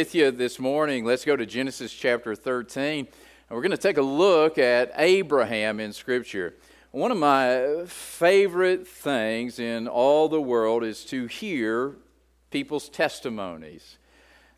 with you this morning, let's go to Genesis chapter 13. And we're going to take a look at Abraham in Scripture. One of my favorite things in all the world is to hear people's testimonies.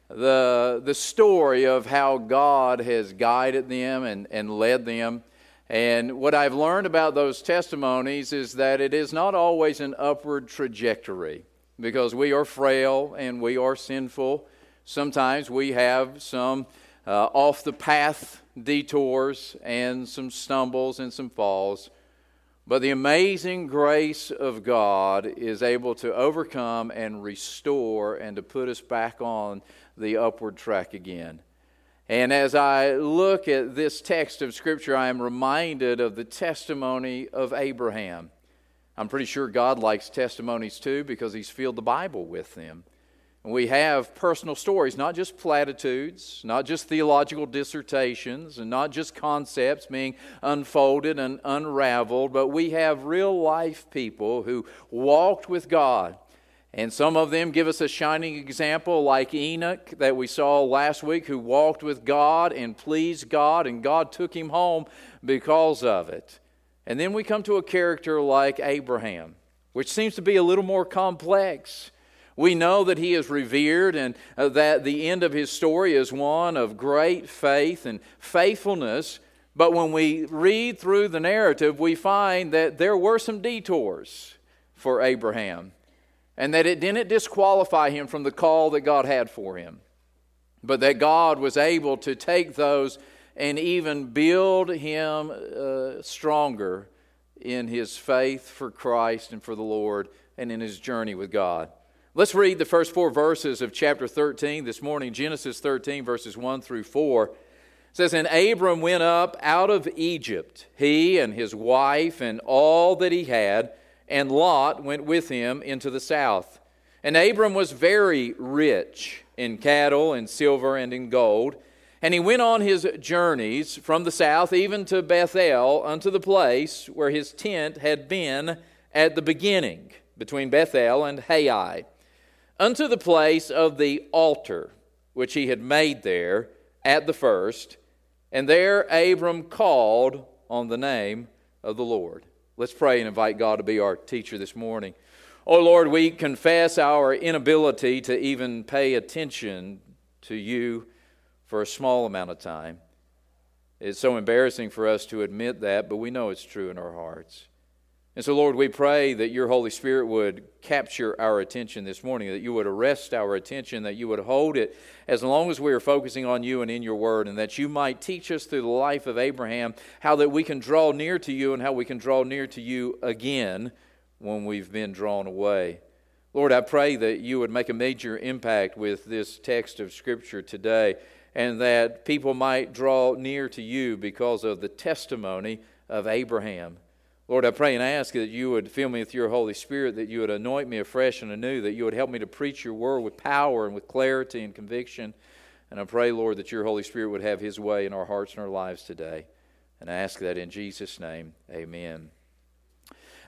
The, the story of how God has guided them and, and led them. And what I've learned about those testimonies is that it is not always an upward trajectory because we are frail and we are sinful. Sometimes we have some uh, off the path detours and some stumbles and some falls. But the amazing grace of God is able to overcome and restore and to put us back on the upward track again. And as I look at this text of Scripture, I am reminded of the testimony of Abraham. I'm pretty sure God likes testimonies too because He's filled the Bible with them. We have personal stories, not just platitudes, not just theological dissertations, and not just concepts being unfolded and unraveled, but we have real life people who walked with God. And some of them give us a shining example, like Enoch that we saw last week, who walked with God and pleased God, and God took him home because of it. And then we come to a character like Abraham, which seems to be a little more complex. We know that he is revered and uh, that the end of his story is one of great faith and faithfulness. But when we read through the narrative, we find that there were some detours for Abraham and that it didn't disqualify him from the call that God had for him, but that God was able to take those and even build him uh, stronger in his faith for Christ and for the Lord and in his journey with God. Let's read the first four verses of chapter 13 this morning, Genesis 13, verses 1 through 4. It says, And Abram went up out of Egypt, he and his wife and all that he had, and Lot went with him into the south. And Abram was very rich in cattle and silver and in gold. And he went on his journeys from the south even to Bethel unto the place where his tent had been at the beginning, between Bethel and Hai unto the place of the altar which he had made there at the first. And there Abram called on the name of the Lord. Let's pray and invite God to be our teacher this morning. Oh Lord, we confess our inability to even pay attention to you for a small amount of time. It's so embarrassing for us to admit that, but we know it's true in our hearts. And so, Lord, we pray that your Holy Spirit would capture our attention this morning, that you would arrest our attention, that you would hold it as long as we are focusing on you and in your word, and that you might teach us through the life of Abraham how that we can draw near to you and how we can draw near to you again when we've been drawn away. Lord, I pray that you would make a major impact with this text of Scripture today, and that people might draw near to you because of the testimony of Abraham. Lord, I pray and ask that you would fill me with your Holy Spirit, that you would anoint me afresh and anew, that you would help me to preach your word with power and with clarity and conviction. And I pray, Lord, that your Holy Spirit would have his way in our hearts and our lives today. And I ask that in Jesus' name. Amen.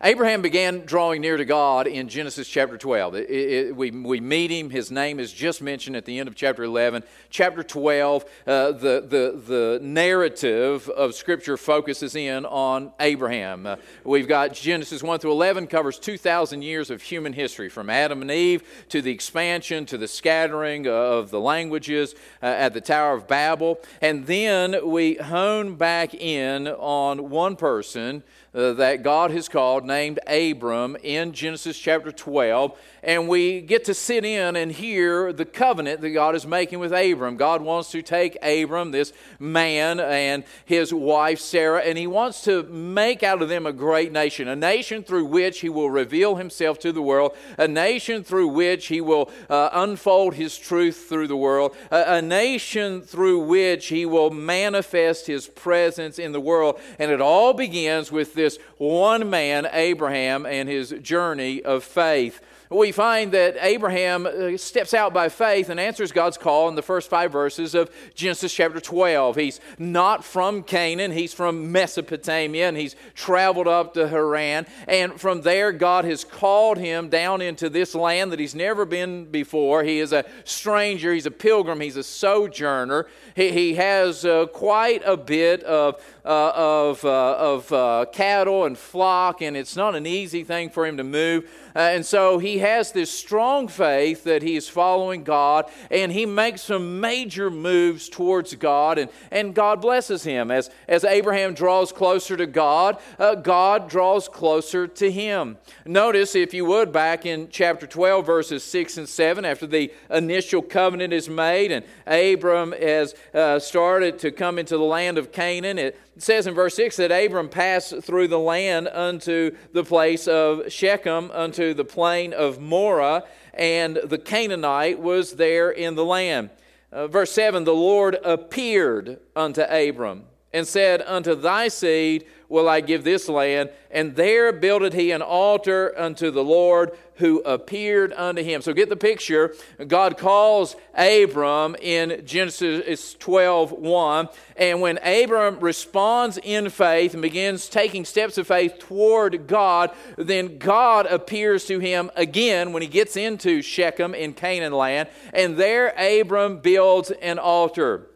Abraham began drawing near to God in Genesis chapter 12. It, it, we, we meet him. His name is just mentioned at the end of chapter 11. Chapter 12, uh, the, the, the narrative of Scripture focuses in on Abraham. Uh, we've got Genesis 1 through 11, covers 2,000 years of human history, from Adam and Eve to the expansion to the scattering of the languages uh, at the Tower of Babel. And then we hone back in on one person uh, that God has called, named Abram, in Genesis chapter 12 and we get to sit in and hear the covenant that God is making with Abram. God wants to take Abram, this man, and his wife Sarah, and he wants to make out of them a great nation, a nation through which he will reveal himself to the world, a nation through which he will uh, unfold his truth through the world, a, a nation through which he will manifest his presence in the world. And it all begins with this one man, Abraham, and his journey of faith. We find that Abraham uh, steps out by faith and answers God's call in the first five verses of Genesis chapter 12. He's not from Canaan, he's from Mesopotamia, and he's traveled up to Haran. And from there, God has called him down into this land that he's never been before. He is a stranger, he's a pilgrim, he's a sojourner. He, he has uh, quite a bit of, uh, of, uh, of uh, cattle and flock, and it's not an easy thing for him to move. Uh, and so he has this strong faith that he is following God, and he makes some major moves towards God, and, and God blesses him. As, as Abraham draws closer to God, uh, God draws closer to him. Notice, if you would, back in chapter 12, verses 6 and 7, after the initial covenant is made, and Abram has uh, started to come into the land of Canaan, it says in verse 6 that Abram passed through the land unto the place of Shechem, unto the plain of Moreh, and the Canaanite was there in the land. Uh, verse 7 The Lord appeared unto Abram and said, Unto thy seed will I give this land. And there builded he an altar unto the Lord who appeared unto him. So get the picture. God calls Abram in Genesis 12 1. And when Abram responds in faith and begins taking steps of faith toward God, then God appears to him again when he gets into Shechem in Canaan land. And there Abram builds an altar.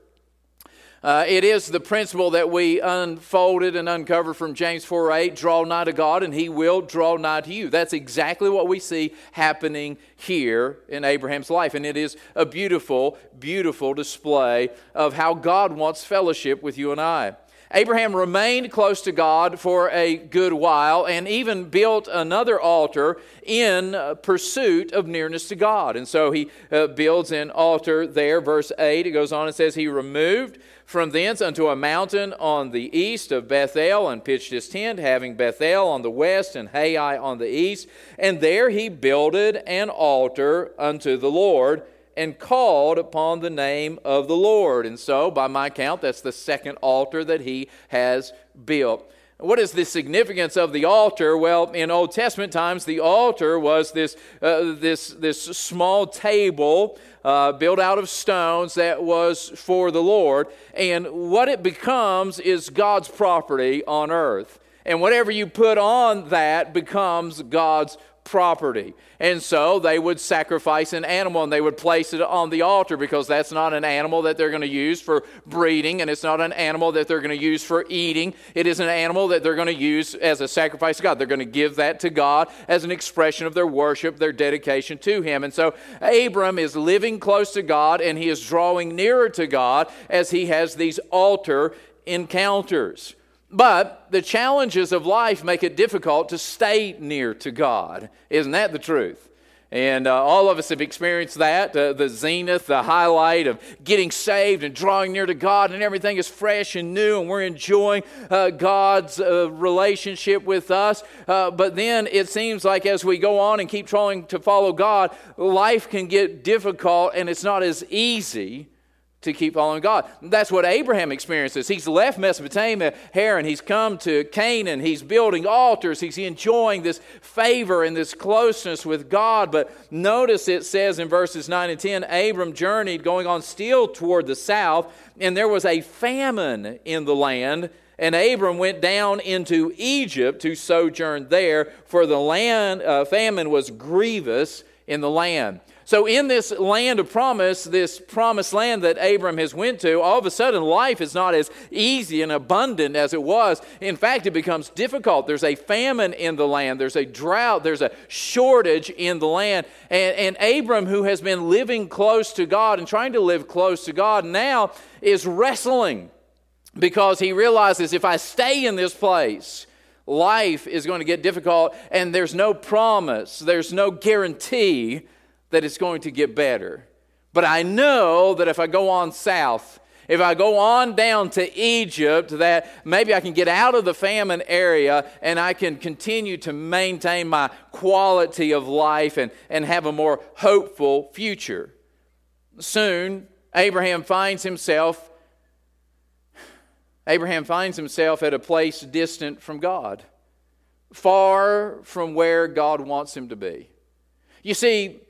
Uh, it is the principle that we unfolded and uncovered from James 4 8 draw nigh to God, and he will draw nigh to you. That's exactly what we see happening here in Abraham's life. And it is a beautiful, beautiful display of how God wants fellowship with you and I. Abraham remained close to God for a good while and even built another altar in pursuit of nearness to God. And so he uh, builds an altar there. Verse 8, it goes on and says, He removed from thence unto a mountain on the east of Bethel, and pitched his tent, having Bethel on the west and Hai on the east. And there he builded an altar unto the Lord, and called upon the name of the Lord. And so, by my count, that's the second altar that he has built. What is the significance of the altar? Well, in Old Testament times, the altar was this, uh, this, this small table uh, built out of stones that was for the Lord. And what it becomes is God's property on earth. And whatever you put on that becomes God's property. And so they would sacrifice an animal and they would place it on the altar because that's not an animal that they're going to use for breeding and it's not an animal that they're going to use for eating. It is an animal that they're going to use as a sacrifice to God. They're going to give that to God as an expression of their worship, their dedication to Him. And so Abram is living close to God and he is drawing nearer to God as he has these altar encounters. But the challenges of life make it difficult to stay near to God. Isn't that the truth? And uh, all of us have experienced that uh, the zenith, the highlight of getting saved and drawing near to God, and everything is fresh and new, and we're enjoying uh, God's uh, relationship with us. Uh, but then it seems like as we go on and keep trying to follow God, life can get difficult and it's not as easy to keep following God. That's what Abraham experiences. He's left Mesopotamia, Haran, he's come to Canaan, he's building altars, he's enjoying this favor and this closeness with God. But notice it says in verses 9 and 10 Abram journeyed going on still toward the south, and there was a famine in the land. And Abram went down into Egypt to sojourn there, for the land uh, famine was grievous in the land. So in this land of promise, this promised land that Abram has went to, all of a sudden life is not as easy and abundant as it was. In fact, it becomes difficult. There's a famine in the land. There's a drought. There's a shortage in the land. And, and Abram, who has been living close to God and trying to live close to God, now is wrestling because he realizes if I stay in this place, life is going to get difficult and there's no promise, there's no guarantee that it's going to get better. But I know that if I go on south, if I go on down to Egypt, that maybe I can get out of the famine area and I can continue to maintain my quality of life and, and have a more hopeful future. Soon, Abraham finds himself Abraham finds himself at a place distant from God, far from where God wants him to be. You see,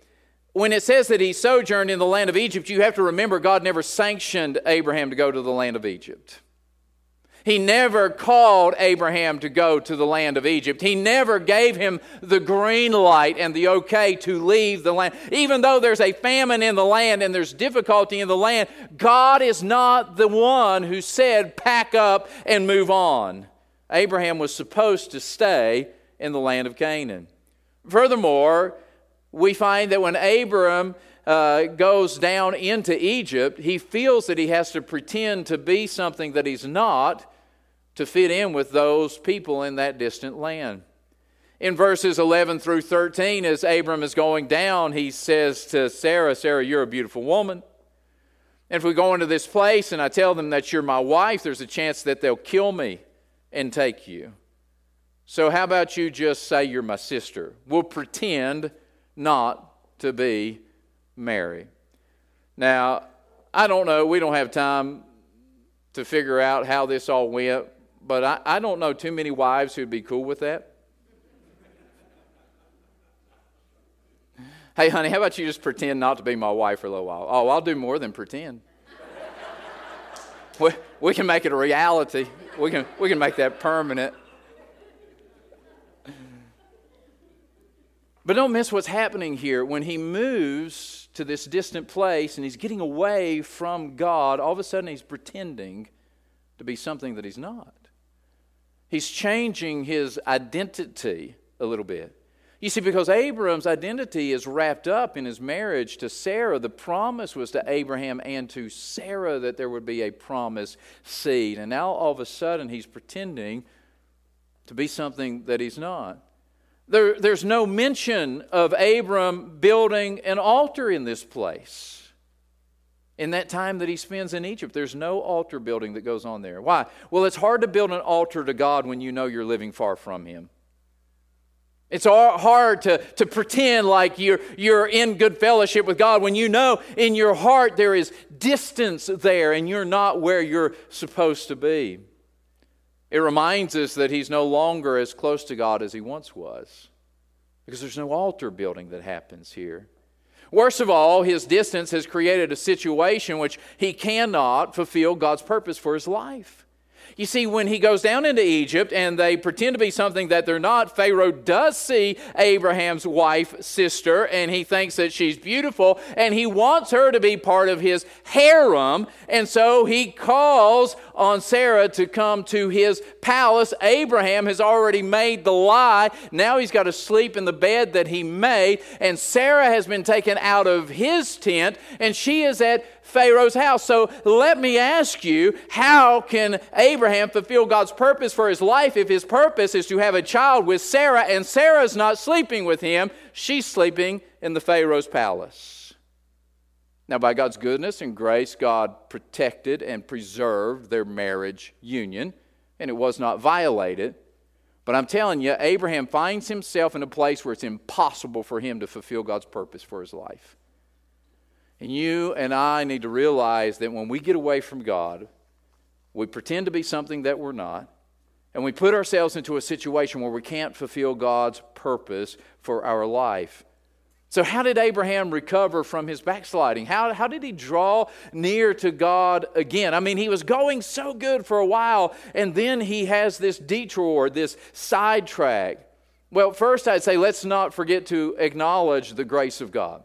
when it says that he sojourned in the land of Egypt, you have to remember God never sanctioned Abraham to go to the land of Egypt. He never called Abraham to go to the land of Egypt. He never gave him the green light and the okay to leave the land. Even though there's a famine in the land and there's difficulty in the land, God is not the one who said, pack up and move on. Abraham was supposed to stay in the land of Canaan. Furthermore, we find that when Abram uh, goes down into Egypt, he feels that he has to pretend to be something that he's not to fit in with those people in that distant land. In verses 11 through 13, as Abram is going down, he says to Sarah, Sarah, you're a beautiful woman. And if we go into this place and I tell them that you're my wife, there's a chance that they'll kill me and take you. So, how about you just say you're my sister? We'll pretend not to be married. Now, I don't know, we don't have time to figure out how this all went, but I, I don't know too many wives who'd be cool with that. hey, honey, how about you just pretend not to be my wife for a little while? Oh, I'll do more than pretend. we, we can make it a reality, we can, we can make that permanent. But don't miss what's happening here. When he moves to this distant place and he's getting away from God, all of a sudden he's pretending to be something that he's not. He's changing his identity a little bit. You see, because Abram's identity is wrapped up in his marriage to Sarah, the promise was to Abraham and to Sarah that there would be a promised seed. And now all of a sudden he's pretending to be something that he's not. There, there's no mention of Abram building an altar in this place. In that time that he spends in Egypt, there's no altar building that goes on there. Why? Well, it's hard to build an altar to God when you know you're living far from Him. It's hard to, to pretend like you're, you're in good fellowship with God when you know in your heart there is distance there and you're not where you're supposed to be. It reminds us that he's no longer as close to God as he once was because there's no altar building that happens here. Worst of all, his distance has created a situation which he cannot fulfill God's purpose for his life. You see, when he goes down into Egypt and they pretend to be something that they're not, Pharaoh does see Abraham's wife, sister, and he thinks that she's beautiful and he wants her to be part of his harem. And so he calls on Sarah to come to his palace. Abraham has already made the lie. Now he's got to sleep in the bed that he made. And Sarah has been taken out of his tent and she is at Pharaoh's house. So let me ask you how can Abraham fulfill God's purpose for his life if his purpose is to have a child with Sarah and Sarah's not sleeping with him? She's sleeping in the Pharaoh's palace. Now, by God's goodness and grace, God protected and preserved their marriage union, and it was not violated. But I'm telling you, Abraham finds himself in a place where it's impossible for him to fulfill God's purpose for his life. And you and I need to realize that when we get away from God, we pretend to be something that we're not, and we put ourselves into a situation where we can't fulfill God's purpose for our life. So, how did Abraham recover from his backsliding? How, how did he draw near to God again? I mean, he was going so good for a while, and then he has this detour, this sidetrack. Well, first, I'd say let's not forget to acknowledge the grace of God.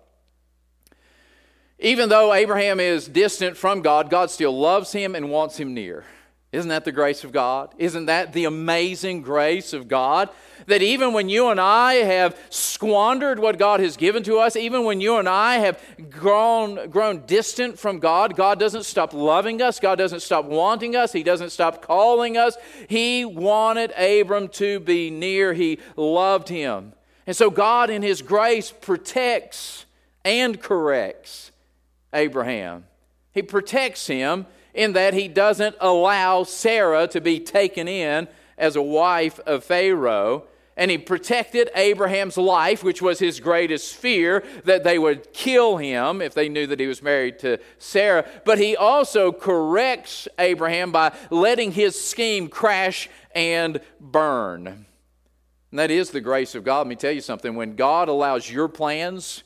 Even though Abraham is distant from God, God still loves him and wants him near. Isn't that the grace of God? Isn't that the amazing grace of God? That even when you and I have squandered what God has given to us, even when you and I have grown, grown distant from God, God doesn't stop loving us. God doesn't stop wanting us. He doesn't stop calling us. He wanted Abram to be near, He loved him. And so God, in His grace, protects and corrects Abraham. He protects him in that he doesn't allow Sarah to be taken in as a wife of Pharaoh. And he protected Abraham's life, which was his greatest fear, that they would kill him if they knew that he was married to Sarah. But he also corrects Abraham by letting his scheme crash and burn. And that is the grace of God. Let me tell you something. When God allows your plans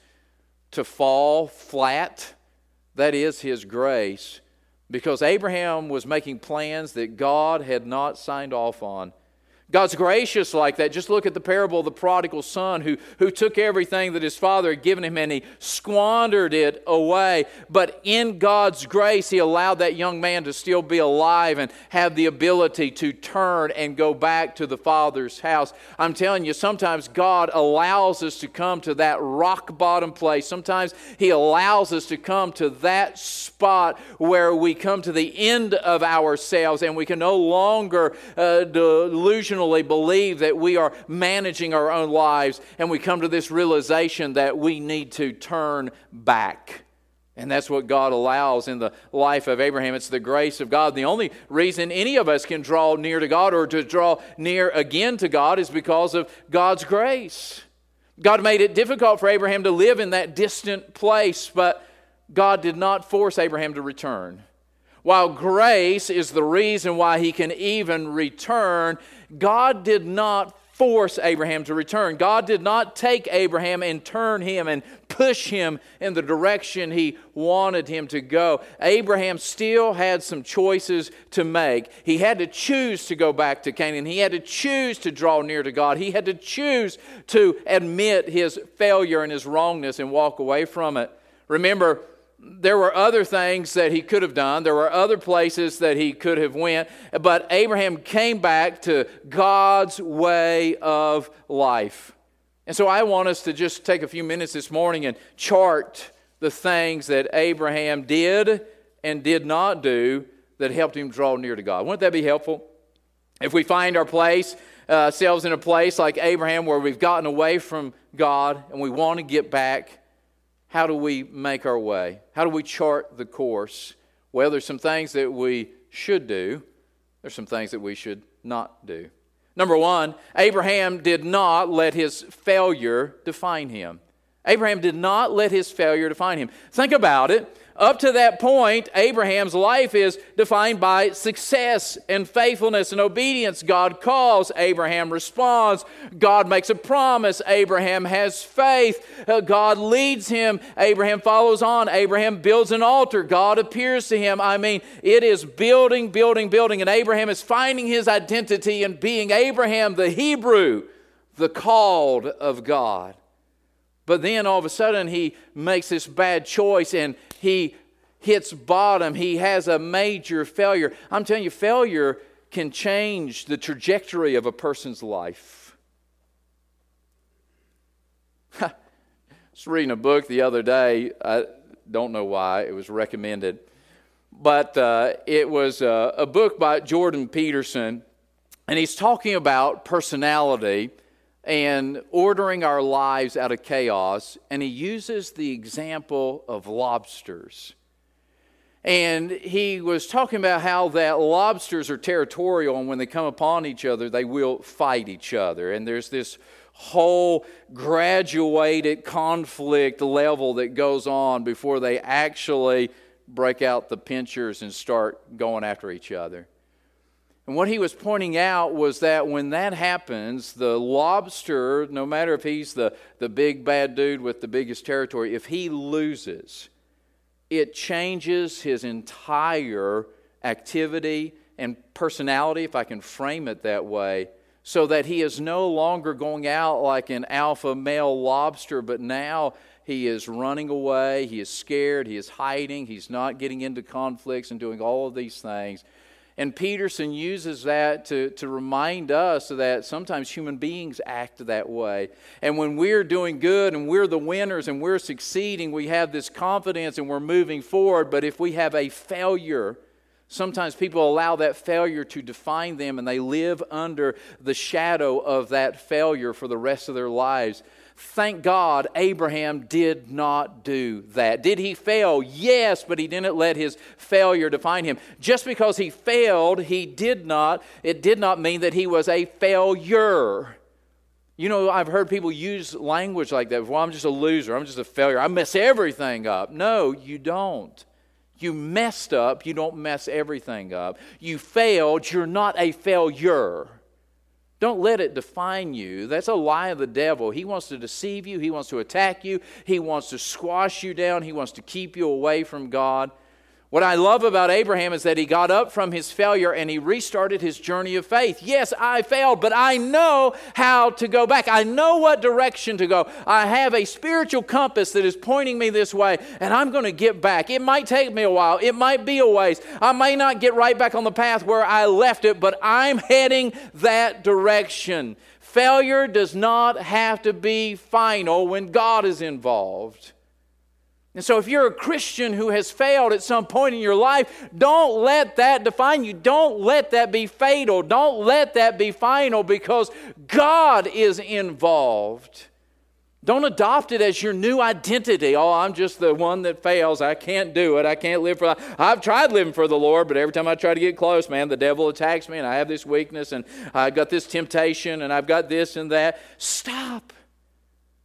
to fall flat, that is His grace. Because Abraham was making plans that God had not signed off on. God's gracious like that. Just look at the parable of the prodigal son who, who took everything that his father had given him and he squandered it away. But in God's grace, he allowed that young man to still be alive and have the ability to turn and go back to the father's house. I'm telling you, sometimes God allows us to come to that rock bottom place. Sometimes he allows us to come to that spot where we come to the end of ourselves and we can no longer uh, delusion believe that we are managing our own lives, and we come to this realization that we need to turn back. And that's what God allows in the life of Abraham. It's the grace of God. The only reason any of us can draw near to God or to draw near again to God is because of God's grace. God made it difficult for Abraham to live in that distant place, but God did not force Abraham to return. While grace is the reason why he can even return, God did not force Abraham to return. God did not take Abraham and turn him and push him in the direction he wanted him to go. Abraham still had some choices to make. He had to choose to go back to Canaan. He had to choose to draw near to God. He had to choose to admit his failure and his wrongness and walk away from it. Remember, there were other things that he could have done. There were other places that he could have went. But abraham came back to god's way of life. And so i want us to just take a few minutes this morning and chart the things that abraham did and did not do that helped him draw near to god. Wouldn't that be helpful? If we find our place uh, ourselves in a place like abraham where we've gotten away from god and we want to get back how do we make our way? How do we chart the course? Well, there's some things that we should do, there's some things that we should not do. Number one, Abraham did not let his failure define him. Abraham did not let his failure define him. Think about it. Up to that point, Abraham's life is defined by success and faithfulness and obedience. God calls, Abraham responds. God makes a promise, Abraham has faith. Uh, God leads him, Abraham follows on. Abraham builds an altar, God appears to him. I mean, it is building, building, building, and Abraham is finding his identity in being Abraham, the Hebrew, the called of God. But then all of a sudden he makes this bad choice and he hits bottom. He has a major failure. I'm telling you, failure can change the trajectory of a person's life. I was reading a book the other day. I don't know why, it was recommended. But uh, it was uh, a book by Jordan Peterson, and he's talking about personality and ordering our lives out of chaos. And he uses the example of lobsters. And he was talking about how that lobsters are territorial, and when they come upon each other, they will fight each other. And there's this whole graduated conflict level that goes on before they actually break out the pinchers and start going after each other. And what he was pointing out was that when that happens, the lobster, no matter if he's the, the big bad dude with the biggest territory, if he loses, it changes his entire activity and personality, if I can frame it that way, so that he is no longer going out like an alpha male lobster, but now he is running away, he is scared, he is hiding, he's not getting into conflicts and doing all of these things and Peterson uses that to, to remind us that sometimes human beings act that way. And when we're doing good and we're the winners and we're succeeding, we have this confidence and we're moving forward. But if we have a failure, Sometimes people allow that failure to define them and they live under the shadow of that failure for the rest of their lives. Thank God Abraham did not do that. Did he fail? Yes, but he didn't let his failure define him. Just because he failed, he did not, it did not mean that he was a failure. You know, I've heard people use language like that. Well, I'm just a loser. I'm just a failure. I mess everything up. No, you don't. You messed up. You don't mess everything up. You failed. You're not a failure. Don't let it define you. That's a lie of the devil. He wants to deceive you, he wants to attack you, he wants to squash you down, he wants to keep you away from God. What I love about Abraham is that he got up from his failure and he restarted his journey of faith. Yes, I failed, but I know how to go back. I know what direction to go. I have a spiritual compass that is pointing me this way, and I'm going to get back. It might take me a while, it might be a ways. I may not get right back on the path where I left it, but I'm heading that direction. Failure does not have to be final when God is involved. And so, if you're a Christian who has failed at some point in your life, don't let that define you. Don't let that be fatal. Don't let that be final because God is involved. Don't adopt it as your new identity. Oh, I'm just the one that fails. I can't do it. I can't live for. I've tried living for the Lord, but every time I try to get close, man, the devil attacks me, and I have this weakness, and I've got this temptation, and I've got this and that. Stop.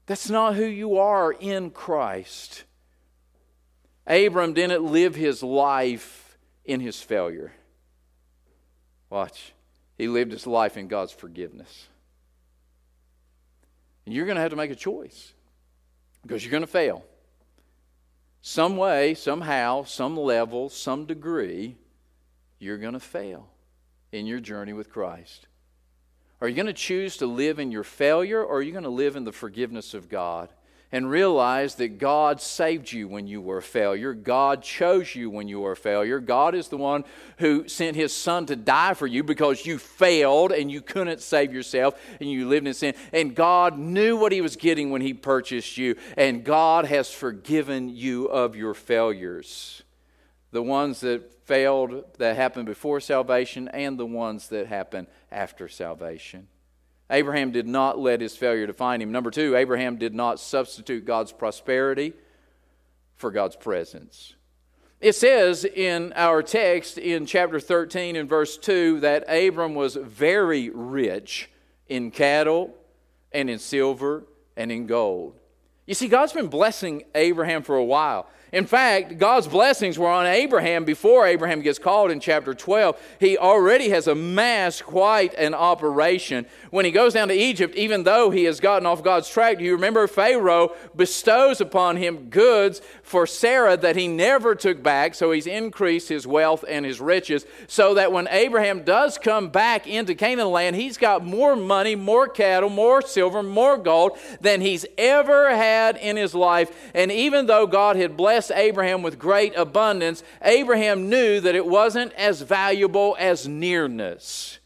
That's not who you are in Christ. Abram didn't live his life in his failure. Watch. He lived his life in God's forgiveness. And you're going to have to make a choice because you're going to fail. Some way, somehow, some level, some degree, you're going to fail in your journey with Christ. Are you going to choose to live in your failure or are you going to live in the forgiveness of God? And realize that God saved you when you were a failure. God chose you when you were a failure. God is the one who sent his son to die for you because you failed and you couldn't save yourself and you lived in sin. And God knew what he was getting when he purchased you. And God has forgiven you of your failures. The ones that failed that happened before salvation and the ones that happened after salvation. Abraham did not let his failure define him. Number two, Abraham did not substitute God's prosperity for God's presence. It says in our text in chapter 13 and verse 2 that Abram was very rich in cattle and in silver and in gold. You see, God's been blessing Abraham for a while. In fact, God's blessings were on Abraham before Abraham gets called in chapter 12. He already has amassed quite an operation. When he goes down to Egypt, even though he has gotten off God's track, do you remember Pharaoh bestows upon him goods for Sarah that he never took back, so he's increased his wealth and his riches, so that when Abraham does come back into Canaan land, he's got more money, more cattle, more silver, more gold than he's ever had in his life. And even though God had blessed blessed Abraham with great abundance, Abraham knew that it wasn't as valuable as nearness.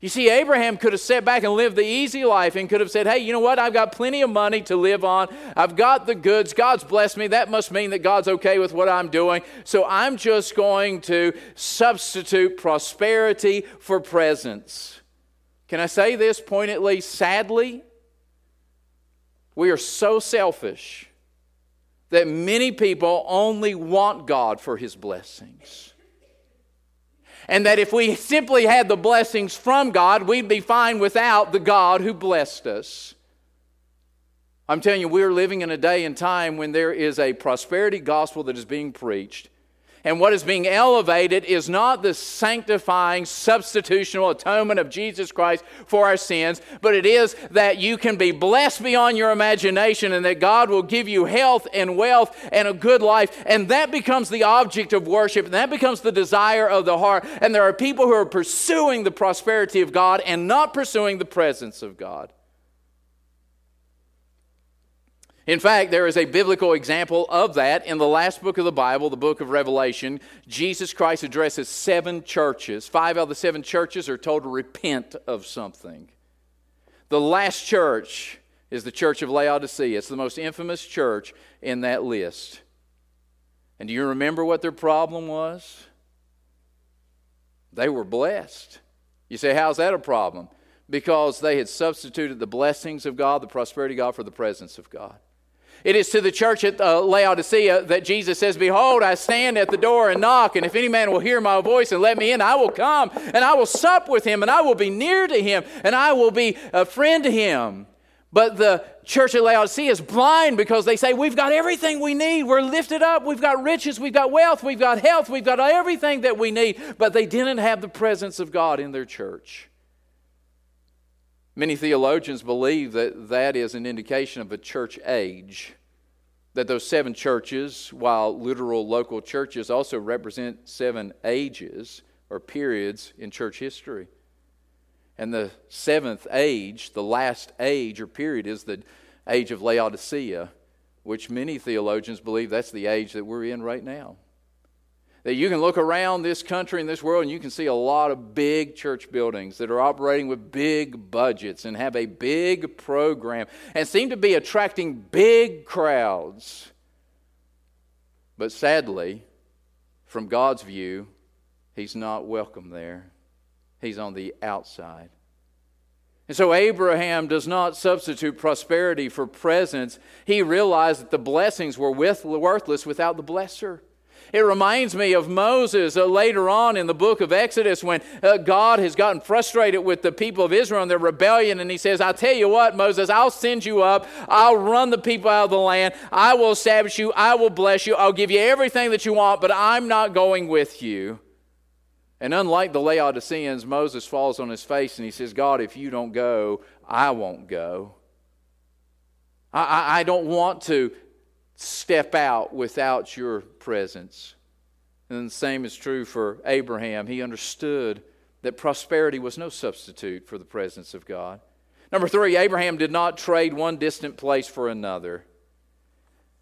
You see, Abraham could have sat back and lived the easy life and could have said, Hey, you know what? I've got plenty of money to live on. I've got the goods. God's blessed me. That must mean that God's okay with what I'm doing. So I'm just going to substitute prosperity for presence. Can I say this pointedly? Sadly, we are so selfish that many people only want God for his blessings. And that if we simply had the blessings from God, we'd be fine without the God who blessed us. I'm telling you, we're living in a day and time when there is a prosperity gospel that is being preached and what is being elevated is not the sanctifying, substitutional atonement of Jesus Christ for our sins, but it is that you can be blessed beyond your imagination and that God will give you health and wealth and a good life. And that becomes the object of worship, and that becomes the desire of the heart. And there are people who are pursuing the prosperity of God and not pursuing the presence of God. In fact, there is a biblical example of that in the last book of the Bible, the book of Revelation. Jesus Christ addresses seven churches. Five out of the seven churches are told to repent of something. The last church is the church of Laodicea. It's the most infamous church in that list. And do you remember what their problem was? They were blessed. You say, how's that a problem? Because they had substituted the blessings of God, the prosperity of God, for the presence of God. It is to the church at uh, Laodicea that Jesus says, Behold, I stand at the door and knock, and if any man will hear my voice and let me in, I will come and I will sup with him, and I will be near to him, and I will be a friend to him. But the church at Laodicea is blind because they say, We've got everything we need. We're lifted up. We've got riches. We've got wealth. We've got health. We've got everything that we need. But they didn't have the presence of God in their church. Many theologians believe that that is an indication of a church age. That those seven churches, while literal local churches, also represent seven ages or periods in church history. And the seventh age, the last age or period, is the age of Laodicea, which many theologians believe that's the age that we're in right now that you can look around this country and this world and you can see a lot of big church buildings that are operating with big budgets and have a big program and seem to be attracting big crowds. But sadly, from God's view, He's not welcome there. He's on the outside. And so Abraham does not substitute prosperity for presence. He realized that the blessings were worthless without the blesser. It reminds me of Moses uh, later on in the book of Exodus when uh, God has gotten frustrated with the people of Israel and their rebellion. And he says, I'll tell you what, Moses, I'll send you up. I'll run the people out of the land. I will establish you. I will bless you. I'll give you everything that you want, but I'm not going with you. And unlike the Laodiceans, Moses falls on his face and he says, God, if you don't go, I won't go. I, I, I don't want to step out without your presence. And the same is true for Abraham. He understood that prosperity was no substitute for the presence of God. Number three, Abraham did not trade one distant place for another.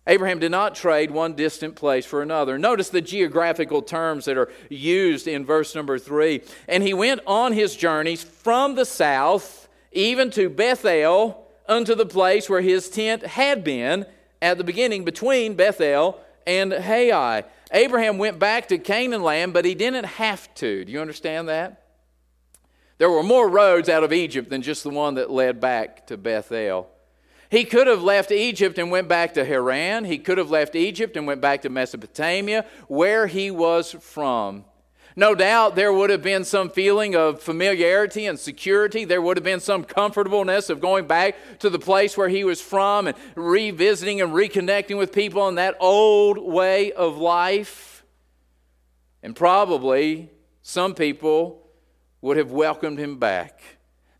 Abraham did not trade one distant place for another. Notice the geographical terms that are used in verse number three. And he went on his journeys from the south, even to Bethel, unto the place where his tent had been at the beginning between Bethel and Hai. Abraham went back to Canaan land, but he didn't have to. Do you understand that? There were more roads out of Egypt than just the one that led back to Bethel. He could have left Egypt and went back to Haran. He could have left Egypt and went back to Mesopotamia, where he was from. No doubt there would have been some feeling of familiarity and security. There would have been some comfortableness of going back to the place where he was from and revisiting and reconnecting with people in that old way of life. And probably some people would have welcomed him back.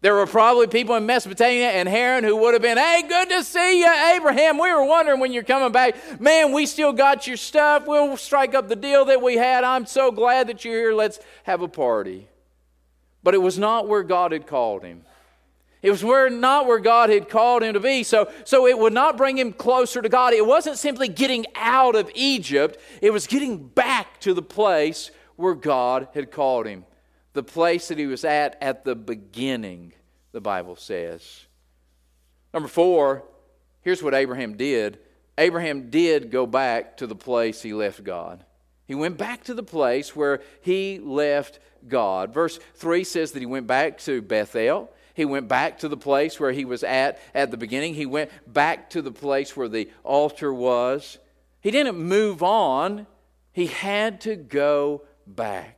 There were probably people in Mesopotamia and Haran who would have been, hey, good to see you, Abraham. We were wondering when you're coming back. Man, we still got your stuff. We'll strike up the deal that we had. I'm so glad that you're here. Let's have a party. But it was not where God had called him. It was where, not where God had called him to be. So, so it would not bring him closer to God. It wasn't simply getting out of Egypt, it was getting back to the place where God had called him the place that he was at at the beginning, the Bible says. Number four, here's what Abraham did Abraham did go back to the place he left God. He went back to the place where he left God. Verse 3 says that he went back to Bethel. He went back to the place where he was at at the beginning. He went back to the place where the altar was. He didn't move on, he had to go back.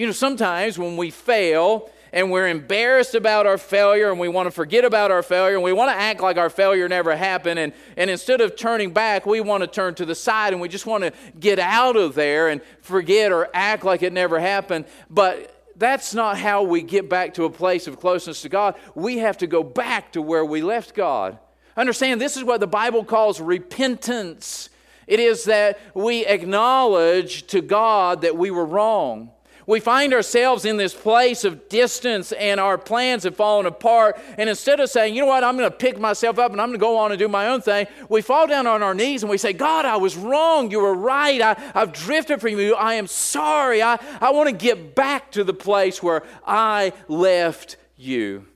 You know, sometimes when we fail and we're embarrassed about our failure and we want to forget about our failure and we want to act like our failure never happened, and, and instead of turning back, we want to turn to the side and we just want to get out of there and forget or act like it never happened. But that's not how we get back to a place of closeness to God. We have to go back to where we left God. Understand, this is what the Bible calls repentance. It is that we acknowledge to God that we were wrong we find ourselves in this place of distance and our plans have fallen apart. And instead of saying, you know what, I'm going to pick myself up and I'm going to go on and do my own thing, we fall down on our knees and we say, God, I was wrong. You were right. I, have drifted from you. I am sorry. I, I want to get back to the place where I left you.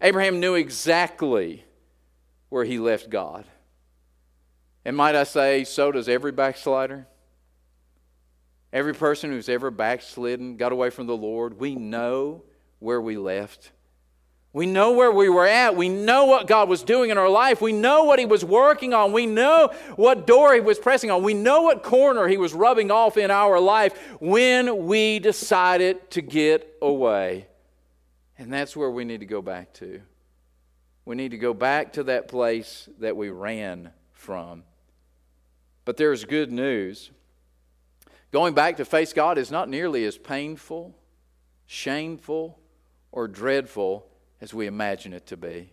Abraham knew exactly where he left God. And might I say, so does every backslider. Every person who's ever backslidden, got away from the Lord, we know where we left. We know where we were at. We know what God was doing in our life. We know what He was working on. We know what door He was pressing on. We know what corner He was rubbing off in our life when we decided to get away. And that's where we need to go back to. We need to go back to that place that we ran from. But there's good news. Going back to face God is not nearly as painful, shameful, or dreadful as we imagine it to be.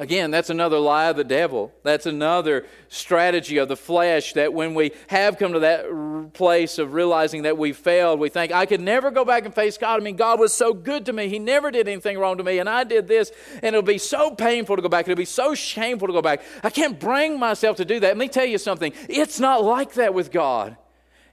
Again, that's another lie of the devil. That's another strategy of the flesh that when we have come to that place of realizing that we failed, we think, I could never go back and face God. I mean, God was so good to me. He never did anything wrong to me, and I did this, and it'll be so painful to go back. It'll be so shameful to go back. I can't bring myself to do that. Let me tell you something it's not like that with God.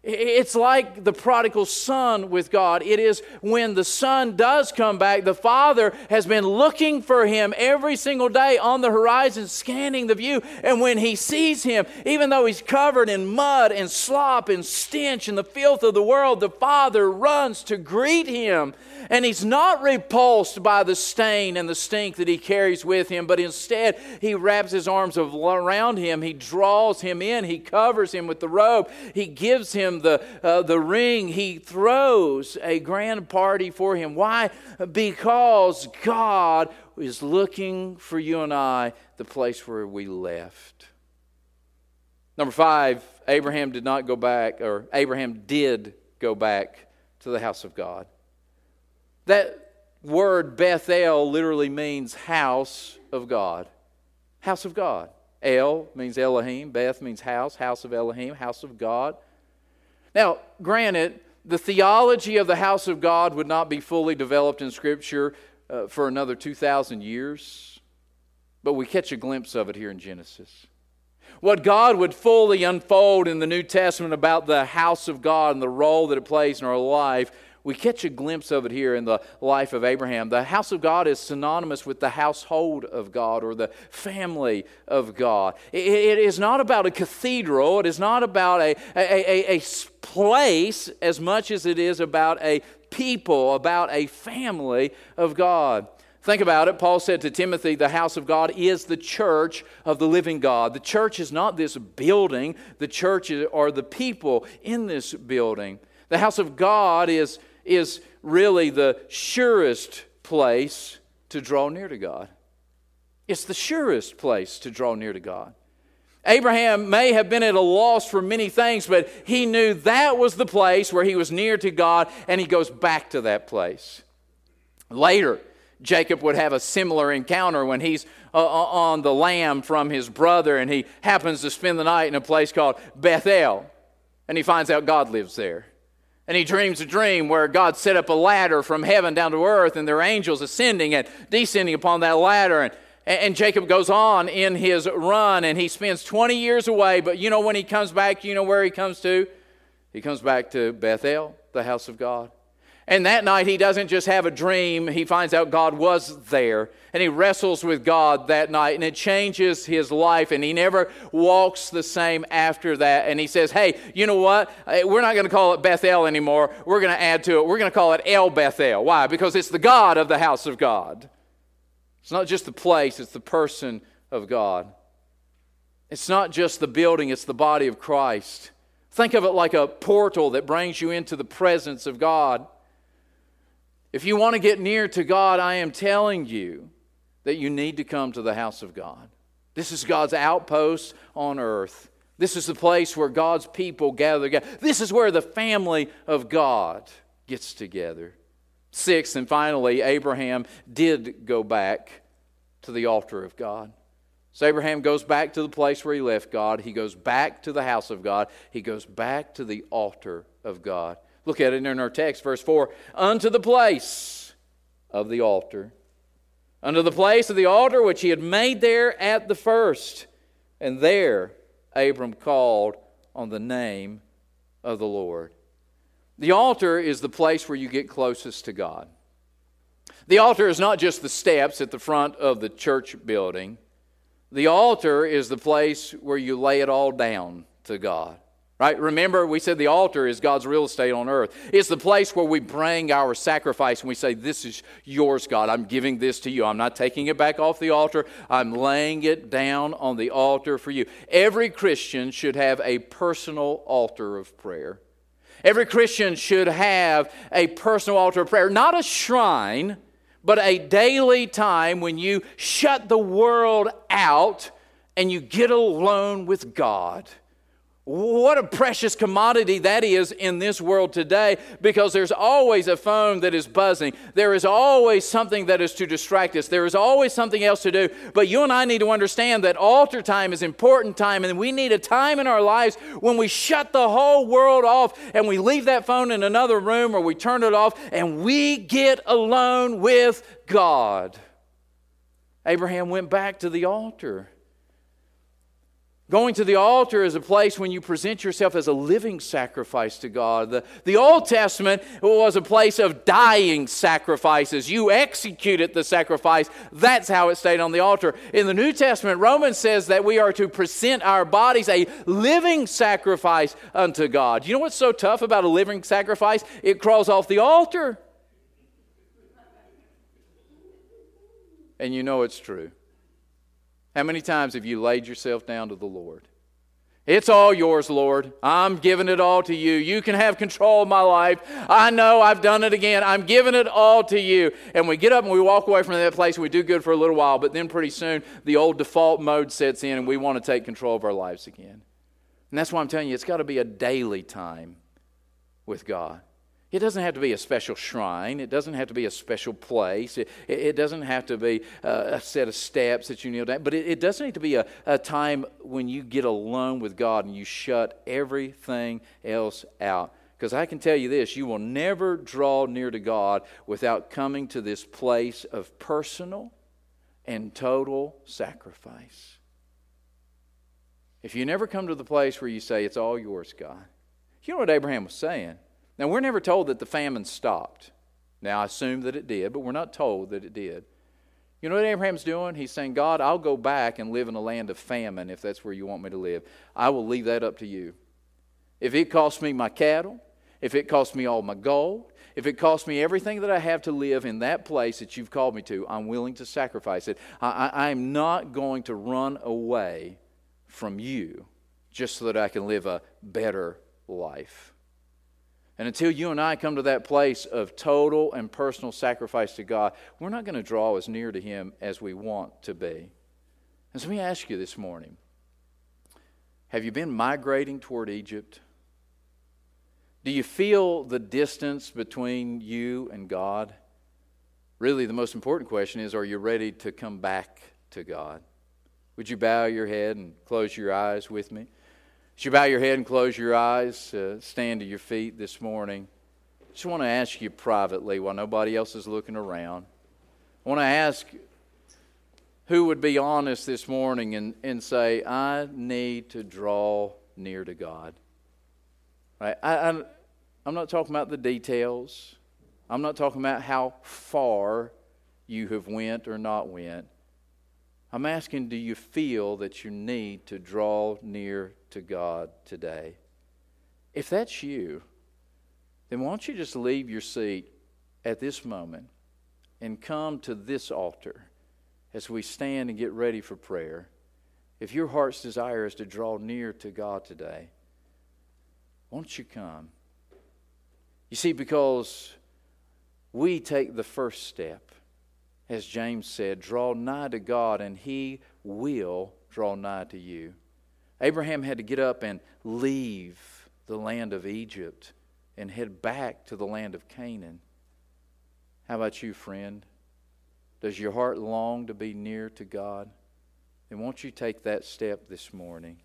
It's like the prodigal son with God. It is when the son does come back, the father has been looking for him every single day on the horizon, scanning the view. And when he sees him, even though he's covered in mud and slop and stench and the filth of the world, the father runs to greet him. And he's not repulsed by the stain and the stink that he carries with him, but instead he wraps his arms around him. He draws him in. He covers him with the robe. He gives him him the, uh, the ring, he throws a grand party for him. Why? Because God is looking for you and I, the place where we left. Number five, Abraham did not go back, or Abraham did go back to the house of God. That word Bethel literally means house of God. House of God. El means Elohim. Beth means house. House of Elohim. House of God. Now, granted, the theology of the house of God would not be fully developed in Scripture uh, for another 2,000 years, but we catch a glimpse of it here in Genesis. What God would fully unfold in the New Testament about the house of God and the role that it plays in our life we catch a glimpse of it here in the life of Abraham. The house of God is synonymous with the household of God or the family of God. it, it is not about a cathedral, it is not about a, a, a, a place as much as it is about a people, about a family of God. Think about it. Paul said to Timothy, The house of God is the church of the living God. The church is not this building, the church are the people in this building. The house of God is is really the surest place to draw near to God. It's the surest place to draw near to God. Abraham may have been at a loss for many things, but he knew that was the place where he was near to God, and he goes back to that place. Later, Jacob would have a similar encounter when he's uh, uh on the lam from his brother, and he happens to spend the night in a place called Bethel, and he finds out God lives there. And he dreams a dream where God set up a ladder from heaven down to earth, and there are angels ascending and descending upon that ladder. And, and Jacob goes on in his run, and he spends 20 years away. But you know when he comes back, you know where he comes to? He comes back to Bethel, the house of God. And that night, he doesn't just have a dream, he finds out God was there. And he wrestles with God that night, and it changes his life. And he never walks the same after that. And he says, Hey, you know what? Eh, we're not going to call it Bethel anymore. We're going to add to it. We're going to call it El Bethel. Why? Because it's the God of the house of God. It's not just the place, it's the person of God. It's not just the building, it's the body of Christ. Think of it like a portal that brings you into the presence of God. If you want to get near to God, I am telling you that you need to come to the house of God. This is God's outpost on earth. This is the place where God's people gather together. This is where the family of God gets together. Sixth, and finally, Abraham did go back to the altar of God. So Abraham goes back to the place where he left God. He goes back to the house of God. He goes back to the altar of God. Look at it in our text, verse 4 unto the place of the altar. Unto the place of the altar which he had made there at the first. And there Abram called on the name of the Lord. The altar is the place where you get closest to God. The altar is not just the steps at the front of the church building. The altar is the place where you lay it all down to God. Right? Remember, we said the altar is God's real estate on earth. It's the place where we bring our sacrifice and we say, This is yours, God. I'm giving this to you. I'm not taking it back off the altar. I'm laying it down on the altar for you. Every Christian should have a personal altar of prayer. Every Christian should have a personal altar of prayer, not a shrine, but a daily time when you shut the world out and you get alone with God What a precious commodity that is in this world today because there's always a phone that is buzzing. There is always something that is to distract us. There is always something else to do. But you and I need to understand that altar time is important time and we need a time in our lives when we shut the whole world off and we leave that phone in another room or we turn it off and we get alone with God. Abraham went back to the altar. Going to the altar is a place when you present yourself as a living sacrifice to God. The, the Old Testament was a place of dying sacrifices. You executed the sacrifice. That's how it stayed on the altar. In the New Testament, Romans says that we are to present our bodies a living sacrifice unto God. You know what's so tough about a living sacrifice? It crawls off the altar. And you know it's true. How many times have you laid yourself down to the Lord? It's all yours, Lord. I'm giving it all to you. You can have control of my life. I know I've done it again. I'm giving it all to you. And we get up and we walk away from that place. We do good for a little while, but then pretty soon the old default mode sets in and we want to take control of our lives again. And that's why I'm telling you, it's got to be a daily time with God. It doesn't have to be a special shrine. It doesn't have to be a special place. It, it doesn't have to be uh, a set of steps that you kneel down. But it, it does need to be a, a time when you get alone with God and you shut everything else out. Because I can tell you this you will never draw near to God without coming to this place of personal and total sacrifice. If you never come to the place where you say, It's all yours, God, you know what Abraham was saying? Now, we're never told that the famine stopped. Now, I assume that it did, but we're not told that it did. You know what Abraham's doing? He's saying, God, I'll go back and live in a land of famine if that's where you want me to live. I will leave that up to you. If it costs me my cattle, if it costs me all my gold, if it costs me everything that I have to live in that place that you've called me to, I'm willing to sacrifice it. I, am not going to run away from you just so that I can live a better life. And until you and I come to that place of total and personal sacrifice to God, we're not going to draw as near to Him as we want to be. And so let me ask you this morning have you been migrating toward Egypt? Do you feel the distance between you and God? Really, the most important question is are you ready to come back to God? Would you bow your head and close your eyes with me? As you bow your head and close your eyes, uh, stand to your feet this morning. I just want to ask you privately while nobody else is looking around. I want to ask who would be honest this morning and, and say, I need to draw near to God. Right? I, I, I'm not talking about the details. I'm not talking about how far you have went or not went. I'm asking, do you feel that you need to draw near to God today? If that's you, then why don't you just leave your seat at this moment and come to this altar as we stand and get ready for prayer? If your heart's desire is to draw near to God today, won't you come? You see, because we take the first step as James said, draw nigh to God, and he will draw nigh to you. Abraham had to get up and leave the land of Egypt and head back to the land of Canaan. How about you, friend? Does your heart long to be near to God? Then won't you take that step this morning?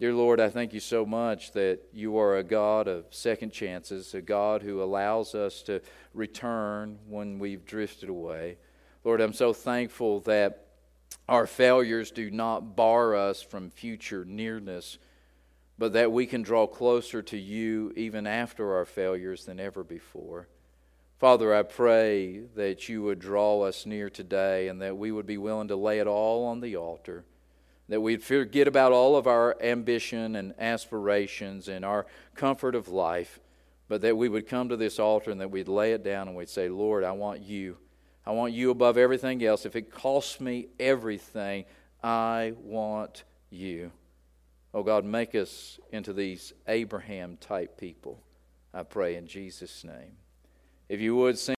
Dear Lord, I thank you so much that you are a God of second chances, a God who allows us to return when we've drifted away. Lord, I'm so thankful that our failures do not bar us from future nearness, but that we can draw closer to you even after our failures than ever before. Father, I pray that you would draw us near today and that we would be willing to lay it all on the altar, that we'd forget about all of our ambition and aspirations and our comfort of life, but that we would come to this altar and that we'd lay it down and we'd say, Lord, I want you. I want you above everything else. If it costs me everything, I want you. Oh God, make us into these Abraham type people. I pray in Jesus' name. If you would sing.